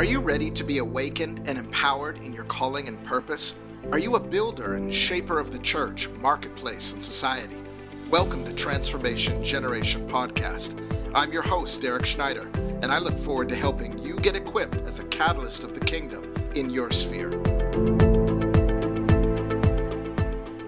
Are you ready to be awakened and empowered in your calling and purpose? Are you a builder and shaper of the church, marketplace, and society? Welcome to Transformation Generation Podcast. I'm your host, Derek Schneider, and I look forward to helping you get equipped as a catalyst of the kingdom in your sphere.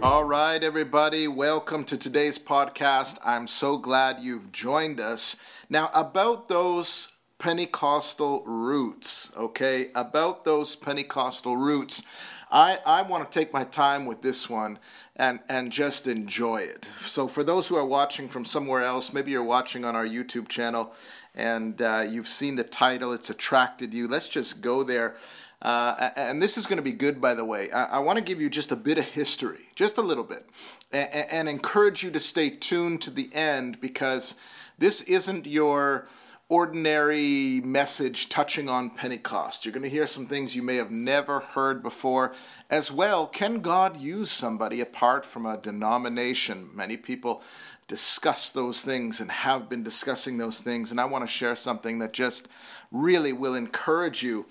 All right, everybody, welcome to today's podcast. I'm so glad you've joined us. Now, about those Pentecostal roots, okay? About those Pentecostal roots. I, I want to take my time with this one and, and just enjoy it. So, for those who are watching from somewhere else, maybe you're watching on our YouTube channel and uh, you've seen the title, it's attracted you. Let's just go there. Uh, and this is going to be good, by the way. I, I want to give you just a bit of history, just a little bit, and, and encourage you to stay tuned to the end because this isn't your ordinary message touching on Pentecost. You're going to hear some things you may have never heard before. As well, can God use somebody apart from a denomination? Many people discuss those things and have been discussing those things, and I want to share something that just really will encourage you.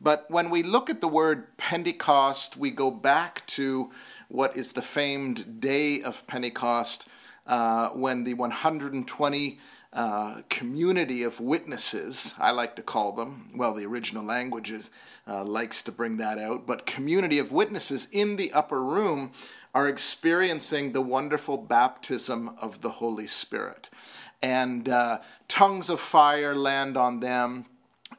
But when we look at the word Pentecost, we go back to what is the famed day of Pentecost uh, when the 120 uh, community of witnesses, I like to call them, well, the original languages uh, likes to bring that out, but community of witnesses in the upper room are experiencing the wonderful baptism of the Holy Spirit. And uh, tongues of fire land on them.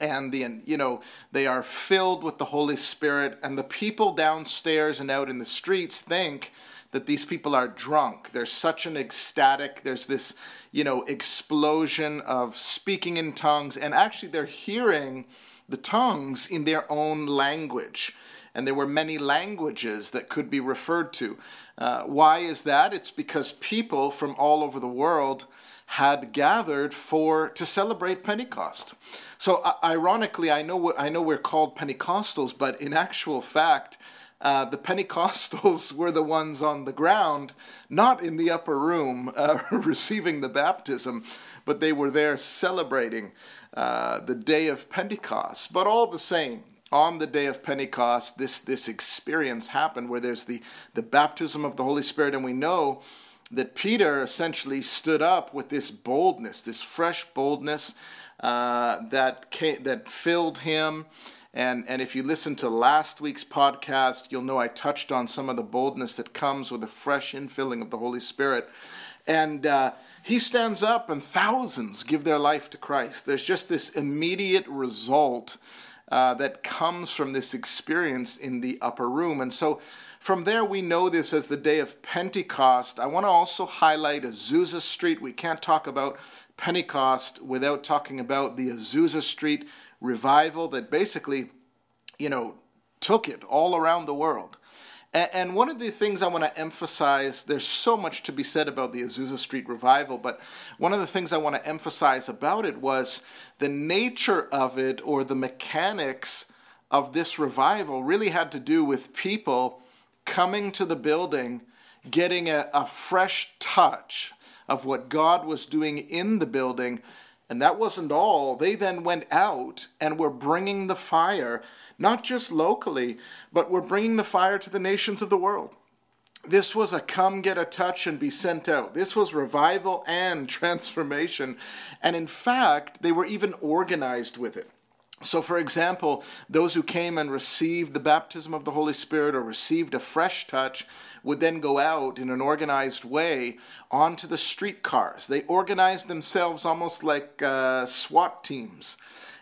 And the you know they are filled with the holy spirit. And the people downstairs and out in the streets think that these people are drunk there's such an ecstatic there's this you know, explosion of speaking in tongues, and actually they're hearing the tongues in their own language. And there were many languages that could be referred to. Uh, why is that? It's because people from all over the world had gathered for to celebrate Pentecost. So, uh, ironically, I know I know we're called Pentecostals, but in actual fact, uh, the Pentecostals were the ones on the ground, not in the upper room uh, receiving the baptism, but they were there celebrating uh, the day of Pentecost. But all the same, on the day of Pentecost, this, this experience happened where there's the, the baptism of the Holy Spirit, and we know that Peter essentially stood up with this boldness, this fresh boldness uh, that, came, that filled him. And, and if you listen to last week's podcast, you'll know I touched on some of the boldness that comes with a fresh infilling of the Holy Spirit. And uh, he stands up, and thousands give their life to Christ. There's just this immediate result uh, that comes from this experience in the upper room. And so from there, we know this as the day of Pentecost. I want to also highlight Azusa Street. We can't talk about Pentecost without talking about the Azusa Street revival that basically, you know, took it all around the world. And one of the things I want to emphasize, there's so much to be said about the Azusa Street revival, but one of the things I want to emphasize about it was the nature of it or the mechanics of this revival really had to do with people coming to the building, getting a, a fresh touch of what God was doing in the building, and that wasn't all. They then went out and were bringing the fire, not just locally, but were bringing the fire to the nations of the world. This was a come get a touch and be sent out. This was revival and transformation. And in fact, they were even organized with it. So, for example, those who came and received the baptism of the Holy Spirit or received a fresh touch would then go out in an organized way onto the streetcars. They organized themselves almost like uh, SWAT teams.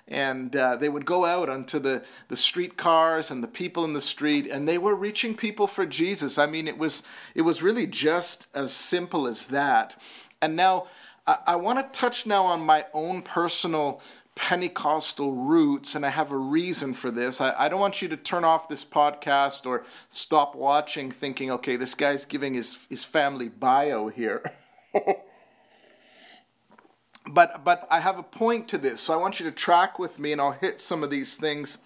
And uh, they would go out onto the, the streetcars and the people in the street, and they were reaching people for Jesus. I mean, it was, it was really just as simple as that. And now, I, I want to touch now on my own personal Pentecostal roots, and I have a reason for this. I, I, don't want you to turn off this podcast or stop watching thinking, okay, this guy's giving his, his family bio here. but but I have a point to this, so I want you to track with me, and I'll hit some of these things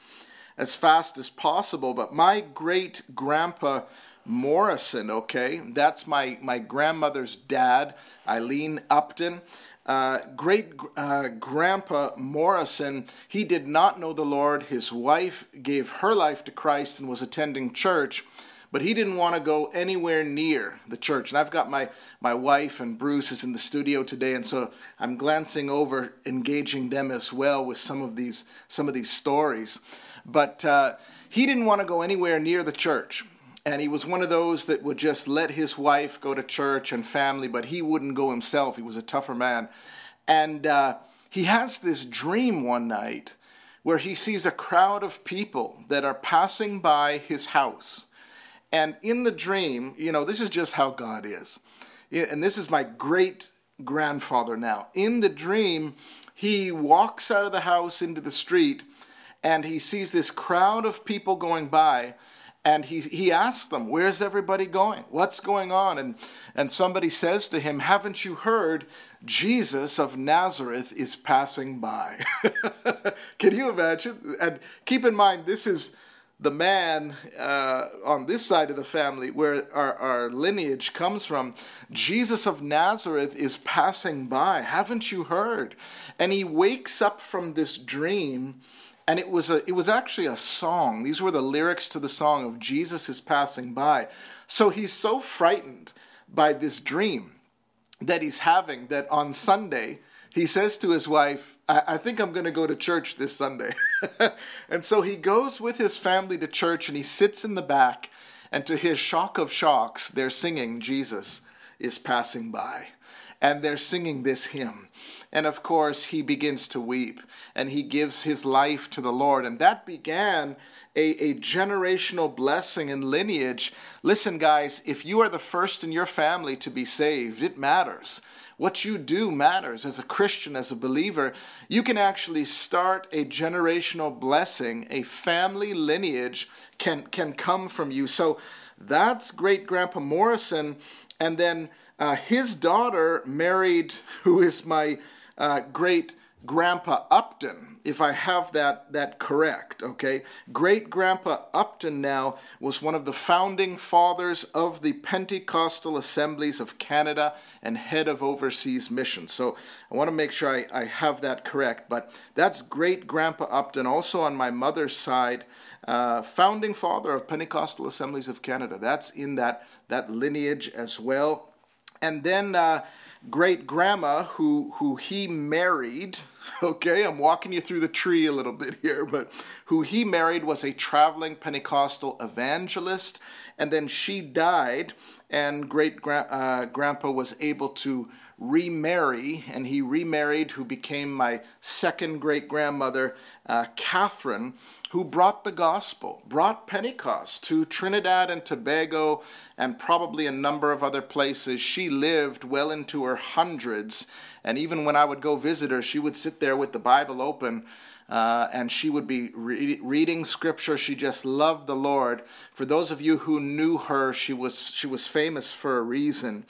as fast as possible. But my great grandpa Morrison, okay? That's my, my grandmother's dad, Eileen Upton. Uh, great uh, grandpa Morrison, he did not know the Lord. His wife gave her life to Christ and was attending church, but he didn't want to go anywhere near the church. And I've got my, my wife and Bruce is in the studio today, and so I'm glancing over, engaging them as well with some of these some of these stories. But uh, he didn't want to go anywhere near the church. And he was one of those that would just let his wife go to church and family, but he wouldn't go himself. He was a tougher man. And uh, he has this dream one night where he sees a crowd of people that are passing by his house. And in the dream, you know, this is just how God is. And this is my great grandfather now. In the dream, he walks out of the house into the street and he sees this crowd of people going by and he, he asks them, Where's everybody going? What's going on? And, and somebody says to him, Haven't you heard Jesus of Nazareth is passing by? Can you imagine? And keep in mind, this is the man uh, on this side of the family where our, our lineage comes from. Jesus of Nazareth is passing by. Haven't you heard? And he wakes up from this dream and it was a it was actually a song. These were the lyrics to the song of jesus is passing by. So he's so frightened by this dream that he's having that on sunday he says to his wife i, I think i'm going to go to church this sunday. And so he goes with his family to church and he sits in the back and to his shock of shocks they're singing jesus is passing by. And they're singing this hymn and of course, he begins to weep and he gives his life to the Lord. And that began a, a generational blessing and lineage. Listen, guys, if you are the first in your family to be saved, it matters. What you do matters as a Christian, as a believer. You can actually start a generational blessing, a family lineage can, can come from you. So that's great Grandpa Morrison. And then uh, his daughter married, who is my uh, great grandpa Upton, if I have that, that correct, okay? Great grandpa Upton now was one of the founding fathers of the Pentecostal Assemblies of Canada and head of overseas missions. So I want to make sure I, I have that correct. But that's great grandpa Upton, also on my mother's side, uh, founding father of Pentecostal Assemblies of Canada. That's in that, that lineage as well. And then uh, great grandma who who he married okay i'm walking you through the tree a little bit here but who he married was a traveling pentecostal evangelist. And then she died and great uh, grandpa was able to remarry and he remarried who became my second great grandmother uh, catherine who brought the gospel, brought Pentecost to Trinidad and Tobago and probably a number of other places. She lived well into her hundreds. And even when I would go visit her, she would sit there with the Bible open uh, and she would be re- reading scripture. She just loved the Lord. For those of you who knew her, she was, she was famous for a reason.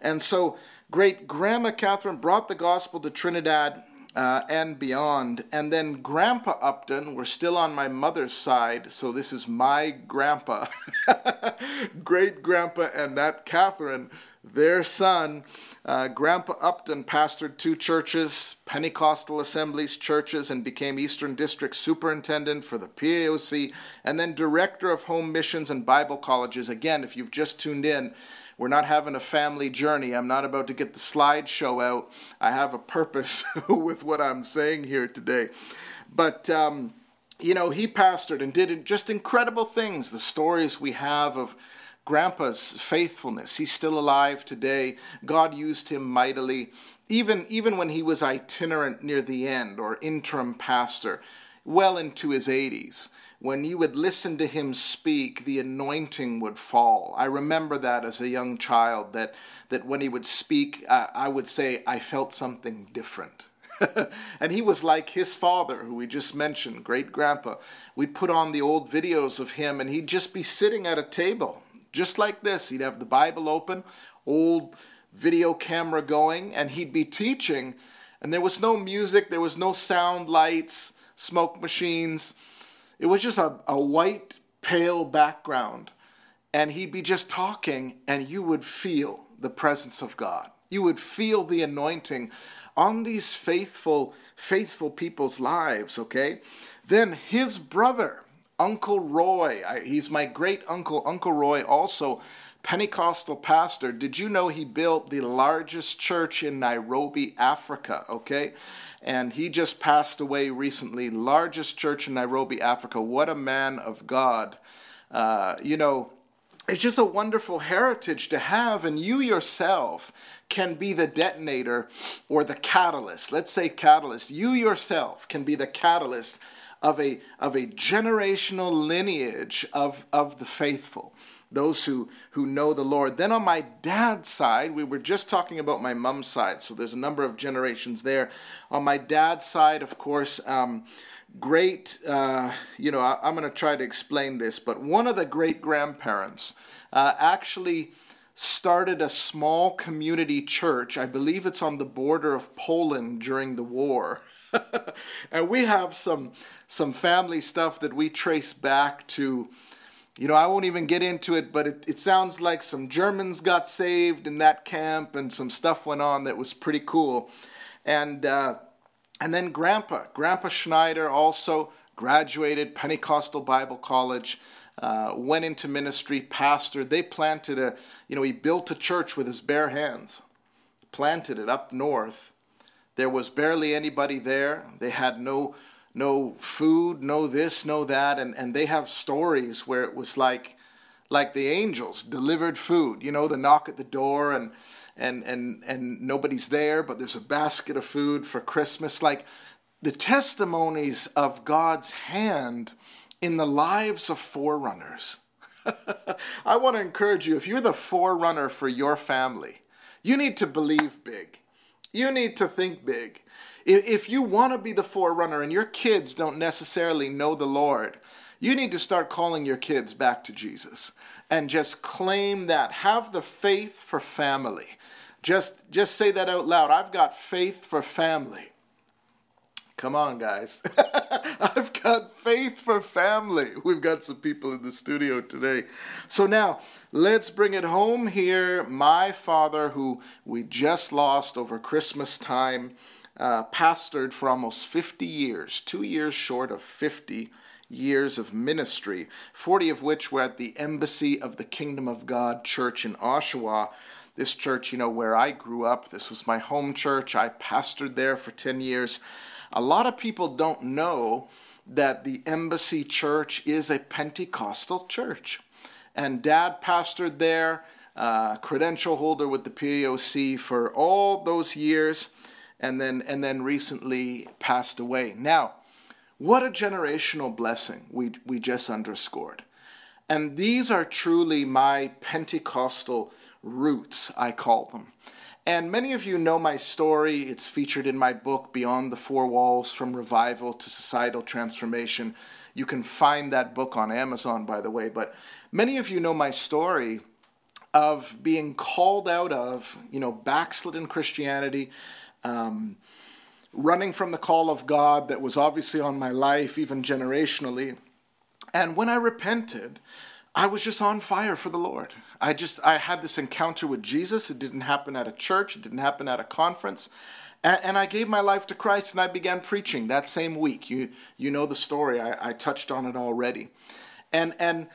And so, great Grandma Catherine brought the gospel to Trinidad uh, and beyond. And then Grandpa Upton, we're still on my mother's side, so this is my grandpa, great grandpa, and that Catherine, their son. Uh, grandpa Upton pastored two churches, Pentecostal assemblies, churches, and became Eastern District Superintendent for the PAOC, and then Director of Home Missions and Bible Colleges. Again, if you've just tuned in, we're not having a family journey. I'm not about to get the slideshow out. I have a purpose with what I'm saying here today. But, um, you know, he pastored and did just incredible things. The stories we have of Grandpa's faithfulness. He's still alive today. God used him mightily, even, even when he was itinerant near the end or interim pastor, well into his 80s when you would listen to him speak, the anointing would fall. I remember that as a young child, that, that when he would speak, uh, I would say, I felt something different. and he was like his father, who we just mentioned, great grandpa. We'd put on the old videos of him, and he'd just be sitting at a table, just like this. He'd have the Bible open, old video camera going, and he'd be teaching. And there was no music, there was no sound lights, smoke machines. It was just a, a white, pale background. and he'd be just talking, and you would feel the presence of God. You would feel the anointing on these faithful, faithful people's lives, okay? Then his brother, Uncle Roy, I, he's my great uncle, Uncle Roy, also Pentecostal pastor. Did you know he built the largest church in Nairobi, Africa? Okay. And he just passed away recently. Largest church in Nairobi, Africa. What a man of God. Uh, you know, it's just a wonderful heritage to have, and you yourself can be the detonator or the catalyst. Let's say catalyst. You yourself can be the catalyst of a, of a generational lineage of, of the faithful those who, who know the Lord. Then on my dad's side, we were just talking about my mom's side, so there's a number of generations there. On my dad's side, of course, um, great, uh, you know, I, am going to try to explain this, but one of the great grandparents uh, actually started a small community church. I believe it's on the border of Poland during the war. and we have some some family stuff that we trace back to you know, I won't even get into it, but it, it sounds like some Germans got saved in that camp and some stuff went on that was pretty cool. And, uh, and then Grandpa, Grandpa Schneider also graduated Pentecostal Bible College, uh, went into ministry, pastored. They planted a, you know, he built a church with his bare hands, planted it up north. There was barely anybody there. They had no no food, no this, no that, and, and they have stories where it was like like the angels delivered food, you know, the knock at the door and and and and nobody's there, but there's a basket of food for Christmas. Like the testimonies of God's hand in the lives of forerunners. I want to encourage you if you're the forerunner for your family, you need to believe big. You need to think big. If you want to be the forerunner and your kids don't necessarily know the Lord, you need to start calling your kids back to Jesus and just claim that. Have the faith for family. Just just say that out loud. I've got faith for family. Come on, guys. I've got faith for family. We've got some people in the studio today. So now, let's bring it home here. My father, who we just lost over Christmas time, uh, pastored for almost 50 years, two years short of 50 years of ministry, 40 of which were at the Embassy of the Kingdom of God Church in Oshawa. This church, you know, where I grew up, this was my home church. I pastored there for 10 years. A lot of people don't know that the Embassy Church is a Pentecostal church. And dad pastored there, uh, credential holder with the PAOC for all those years and then and then recently passed away. Now, what a generational blessing we we just underscored. And these are truly my Pentecostal roots, I call them. And many of you know my story. It's featured in my book, Beyond the Four Walls From Revival to Societal Transformation. You can find that book on Amazon, by the way. But many of you know my story of being called out of, you know, backslidden Christianity um, running from the call of God that was obviously on my life, even generationally. And when I repented, I was just on fire for the Lord. I just I had this encounter with Jesus. It didn't happen at a church. It didn't happen at a conference. And, and I gave my life to Christ and I began preaching that same week. You you know the story. I, I touched on it already. And and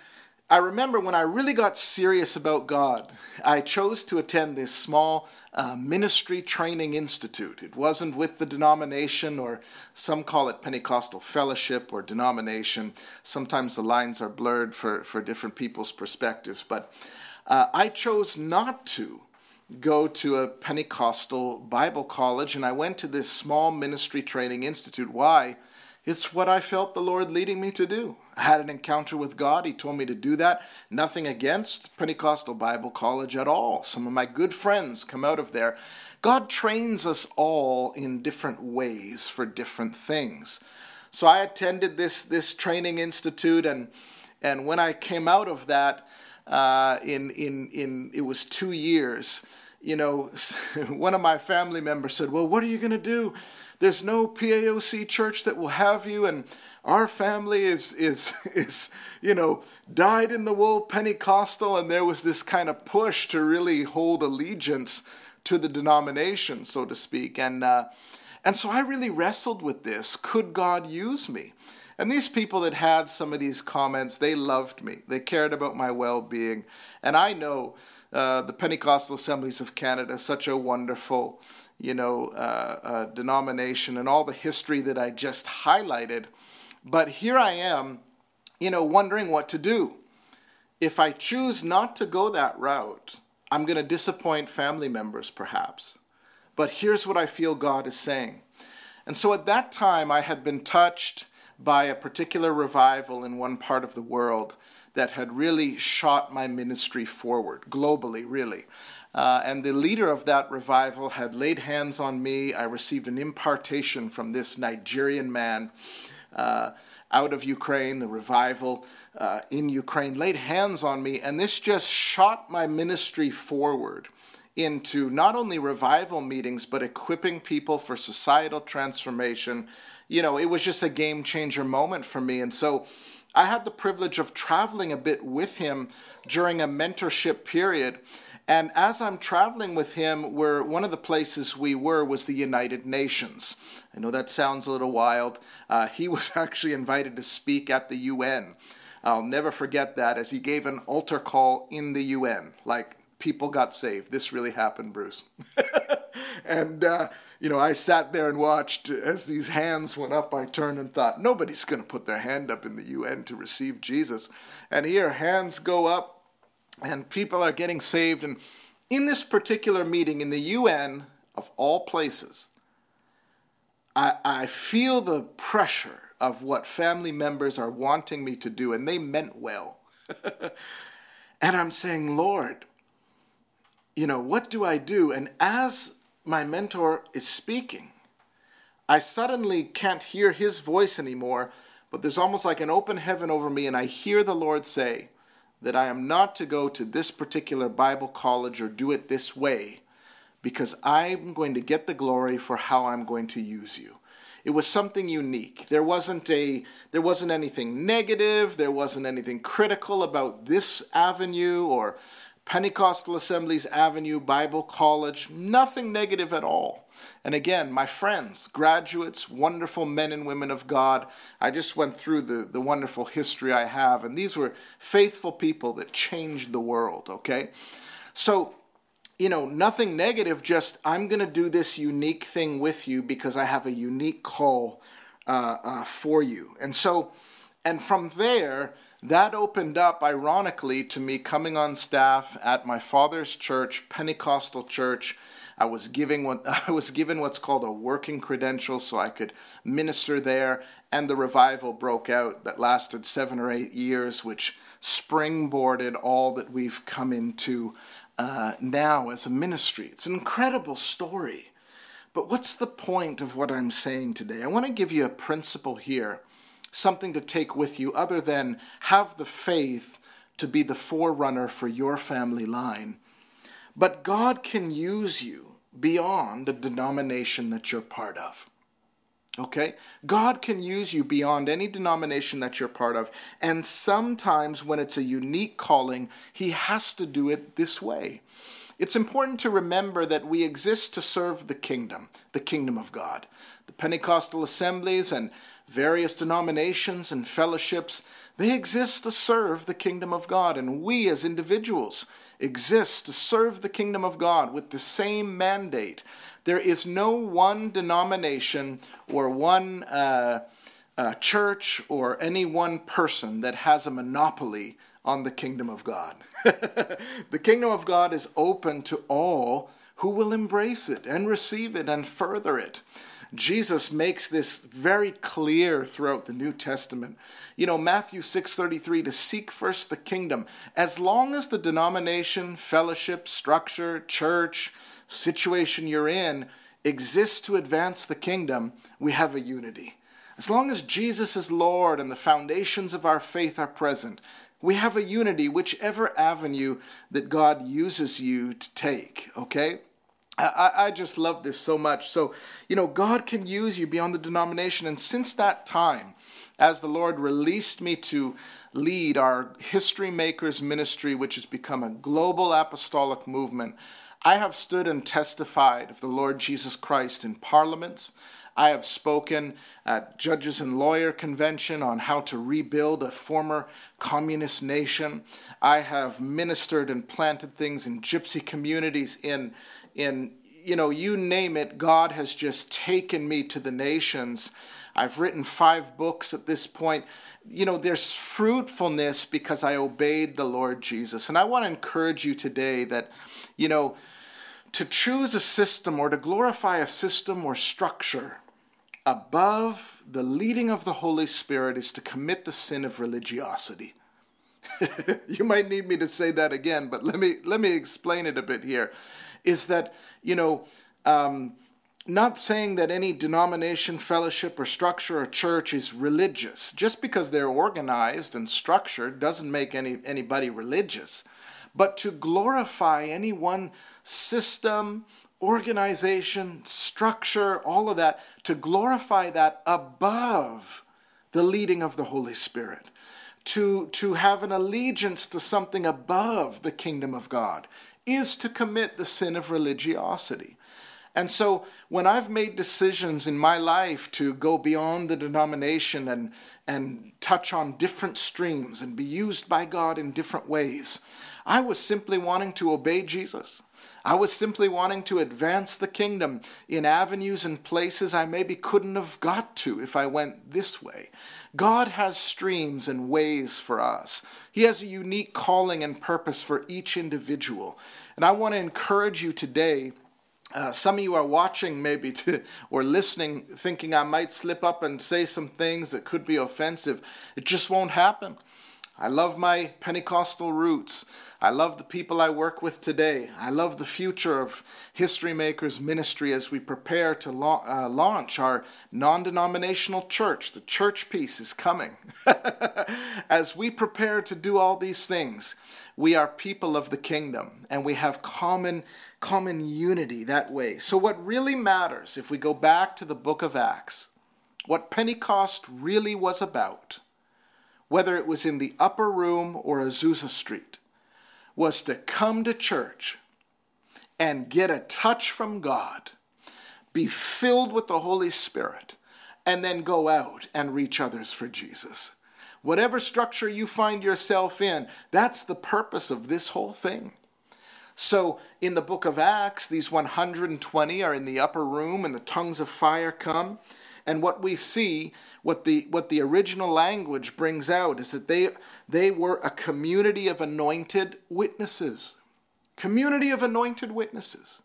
I remember when I really got serious about God, I chose to attend this small uh, ministry training institute. It wasn't with the denomination, or some call it Pentecostal fellowship or denomination. Sometimes the lines are blurred for, for different people's perspectives, but uh, I chose not to go to a Pentecostal Bible college, and I went to this small ministry training institute. Why? It's what I felt the Lord leading me to do. I had an encounter with God. He told me to do that. Nothing against Pentecostal Bible College at all. Some of my good friends come out of there. God trains us all in different ways for different things. So I attended this, this training institute, and, and when I came out of that, uh, in, in, in, it was two years, you know, one of my family members said, Well, what are you going to do? There's no PAOC church that will have you and our family is is is you know dyed in the wool Pentecostal and there was this kind of push to really hold allegiance to the denomination so to speak. And uh, and so I really wrestled with this. Could God use me? And these people that had some of these comments they loved me. They cared about my well-being. And I know uh, the Pentecostal Assemblies of Canada such a wonderful you know uh, uh denomination and all the history that I just highlighted but here I am, you know, wondering what to do. If I choose not to go that route, I'm going to disappoint family members perhaps. But here's what I feel God is saying. And so at that time, I had been touched by a particular revival in one part of the world that had really shot my ministry forward, globally, really. Uh, and the leader of that revival had laid hands on me. I received an impartation from this Nigerian man uh, out of Ukraine, the revival uh, in Ukraine, laid hands on me, and this just shot my ministry forward into not only revival meetings, but equipping people for societal transformation. You know, it was just a game changer moment for me. And so I had the privilege of traveling a bit with him during a mentorship period. And as I'm traveling with him, where one of the places we were was the United Nations. I know that sounds a little wild. Uh, he was actually invited to speak at the UN. I'll never forget that as he gave an altar call in the UN. Like, people got saved. This really happened, Bruce. and, uh, you know, I sat there and watched as these hands went up. I turned and thought, nobody's going to put their hand up in the UN to receive Jesus. And here, hands go up, and people are getting saved. And in this particular meeting in the UN, of all places, I, I feel the pressure of what family members are wanting me to do, and they meant well. and I'm saying, Lord, you know, what do I do? And as my mentor is speaking, I suddenly can't hear his voice anymore, but there's almost like an open heaven over me, and I hear the Lord say that I am not to go to this particular Bible college or do it this way, because I'm going to get the glory for how I'm going to use you. It was something unique. There wasn't a there wasn't anything negative, there wasn't anything critical about this avenue or Pentecostal Assemblies Avenue Bible College, nothing negative at all. And again, my friends, graduates, wonderful men and women of God, I just went through the, the wonderful history I have, and these were faithful people that changed the world, okay? So you know, nothing negative, just I'm going to do this unique thing with you because I have a unique call uh, uh, for you. And so, and from there, that opened up, ironically, to me coming on staff at my father's church, Pentecostal church. I was giving what I was given what's called a working credential, so I could minister there. And the revival broke out that lasted seven or eight years, which springboarded all that we've come into uh, now as a ministry. It's an incredible story. But what's the point of what I'm saying today? I want to give you a principle here, something to take with you other than have the faith to be the forerunner for your family line. But God can use you beyond the denomination that you're part of. Okay? God can use you beyond any denomination that you're part of. And sometimes when it's a unique calling, He has to do it this way. It's important to remember that we exist to serve the kingdom, the kingdom of God. The Pentecostal assemblies and various denominations and fellowships, they exist to serve the kingdom of God. And we as individuals exist to serve the kingdom of God with the same mandate there is no one denomination or one uh, uh, church or any one person that has a monopoly on the kingdom of God. the kingdom of God is open to all who will embrace it and receive it and further it. Jesus makes this very clear throughout the New Testament. You know, Matthew 6:33 to seek first the kingdom. As long as the denomination, fellowship, structure, church, situation you're in exists to advance the kingdom, we have a unity. As long as Jesus is Lord and the foundations of our faith are present, we have a unity, whichever avenue that God uses you to take, okay? I, I just love this so much. So, you know, God can use you beyond the denomination. And since that time, as the Lord released me to lead our History Makers ministry, which has become a global apostolic movement, I have stood and testified of the Lord Jesus Christ in parliaments. I have spoken at Judges and Lawyer Convention on how to rebuild a former communist nation. I have ministered and planted things in gypsy communities in in you know, you name it, God has just taken me to the nations. I've written five books at this point. You know, there's fruitfulness because I obeyed the Lord Jesus. And I want to encourage you today that, you know, to choose a system or to glorify a system or structure above the leading of the Holy Spirit is to commit the sin of religiosity. you might need me to say that again, but let me let me explain it a bit here is that, you know, um, not saying that any denomination, fellowship, or structure or church is religious. Just because they're organized and structured doesn't make any, anybody religious. But to glorify any one system, organization, structure, all of that, to glorify that above the leading of the Holy Spirit. To, to have an allegiance to something above the kingdom of God is to commit the sin of religiosity. And so when I've made decisions in my life to go beyond the denomination and, and touch on different streams and be used by God in different ways, I was simply wanting to obey Jesus. I was simply wanting to advance the kingdom in avenues and places I maybe couldn't have got to if I went this way. God has streams and ways for us. He has a unique calling and purpose for each individual. And I want to encourage you today. Uh, some of you are watching maybe to, or listening thinking I might slip up and say some things that could be offensive. It just won't happen. I love my Pentecostal roots. I love the people I work with today. I love the future of History Makers ministry as we prepare to la- uh, launch our non denominational church. The church piece is coming. as we prepare to do all these things, we are people of the kingdom and we have common common unity that way. So what really matters if we go back to the book of Acts, what Pentecost really was about whether it was in the upper room or Azusa Street, was to come to church and get a touch from God, be filled with the Holy Spirit, and then go out and reach others for Jesus. Whatever structure you find yourself in, that's the purpose of this whole thing. So, in the book of Acts, these 120 are in the upper room, and the tongues of fire come. And what we see, what the what the original language brings out is that they they were a community of anointed witnesses. Community of anointed witnesses.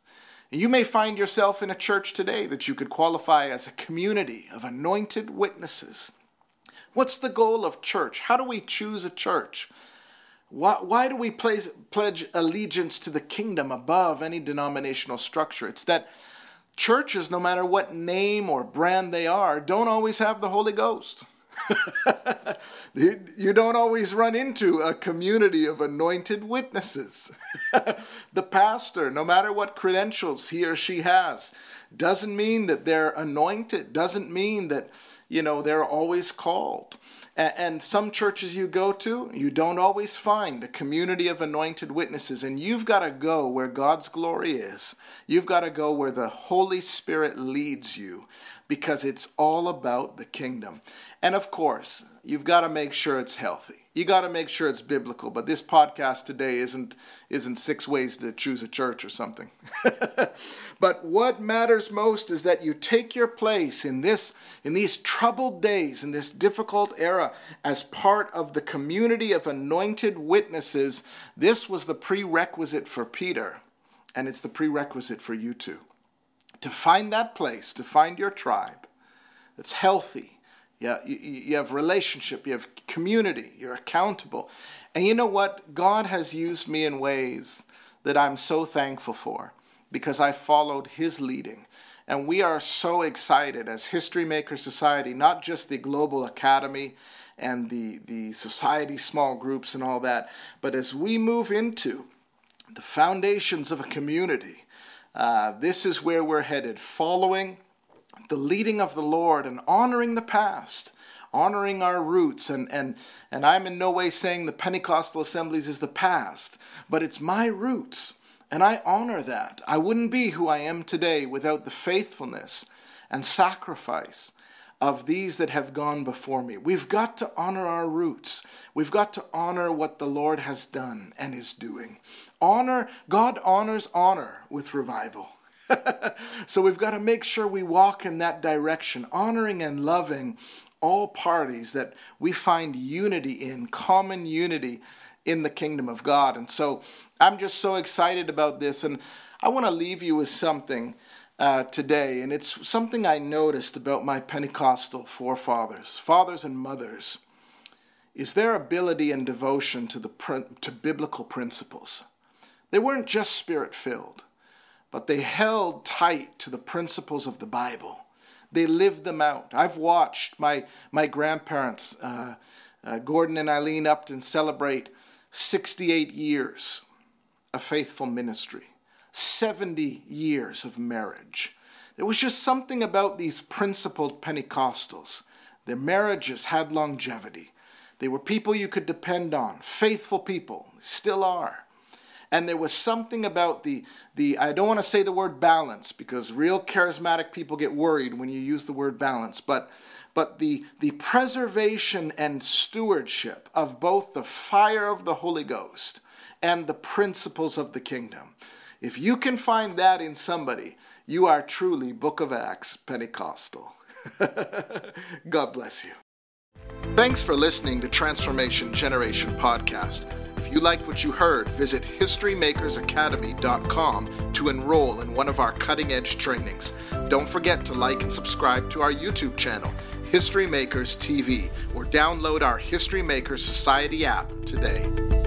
You may find yourself in a church today that you could qualify as a community of anointed witnesses. What's the goal of church? How do we choose a church? Why, why do we place, pledge allegiance to the kingdom above any denominational structure? It's that churches, no matter what name or brand they are, don't always have the Holy Ghost. you don't always run into a community of anointed witnesses. the pastor, no matter what credentials he or she has, doesn't mean that they're anointed, doesn't mean that, you know, they're always called. And some churches you go to, you don't always find a community of anointed witnesses. And you've got to go where God's glory is. You've got to go where the Holy Spirit leads you because it's all about the kingdom. And of course, you've got to make sure it's healthy. You got to make sure it's biblical. But this podcast today isn't isn't six ways to choose a church or something. but what matters most is that you take your place in this in these troubled days in this difficult era as part of the community of anointed witnesses. This was the prerequisite for Peter, and it's the prerequisite for you too. To find that place, to find your tribe that's healthy yeah, you, you have relationship, you have community, you're accountable. And you know what? God has used me in ways that I'm so thankful for because I followed His leading. And we are so excited as History Maker Society, not just the Global Academy and the, the society small groups and all that, but as we move into the foundations of a community Uh, this is where we're headed, following the leading of the Lord and honoring the past honoring our roots and and and I'm in no way saying the Pentecostal assemblies is the past but it's my roots and I honor that I wouldn't be who I am today without the faithfulness and sacrifice of these that have gone before me. We've got to honor our roots. We've got to honor what the Lord has done and is doing. Honor, God honors honor with revival. so we've got to make sure we walk in that direction, honoring and loving all parties that we find unity in, common unity in the kingdom of God. And so I'm just so excited about this. And I want to leave you with something uh, today, and it's something I noticed about my Pentecostal forefathers, fathers and mothers, is their ability and devotion to the to biblical principles. They weren't just spirit filled, but they held tight to the principles of the Bible. They lived them out. I've watched my my grandparents, uh, uh, Gordon and Eileen Upton, celebrate 68 years of faithful ministry. 70 years of marriage. There was just something about these principled Pentecostals. Their marriages had longevity. They were people you could depend on, faithful people, still are. And there was something about the, the I don't want to say the word balance because real charismatic people get worried when you use the word balance, but, but the, the preservation and stewardship of both the fire of the Holy Ghost and the principles of the kingdom. If you can find that in somebody, you are truly Book of Acts Pentecostal. God bless you. Thanks for listening to Transformation Generation Podcast. If you liked what you heard, visit HistoryMakersAcademy.com to enroll in one of our cutting edge trainings. Don't forget to like and subscribe to our YouTube channel, History Makers TV, or download our History Makers Society app today.